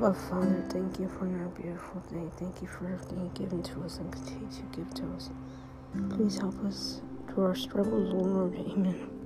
Abba Father, thank you for your beautiful day. Thank you for everything given to us and continue to give to us. Please help us through our struggles, Lord. Amen.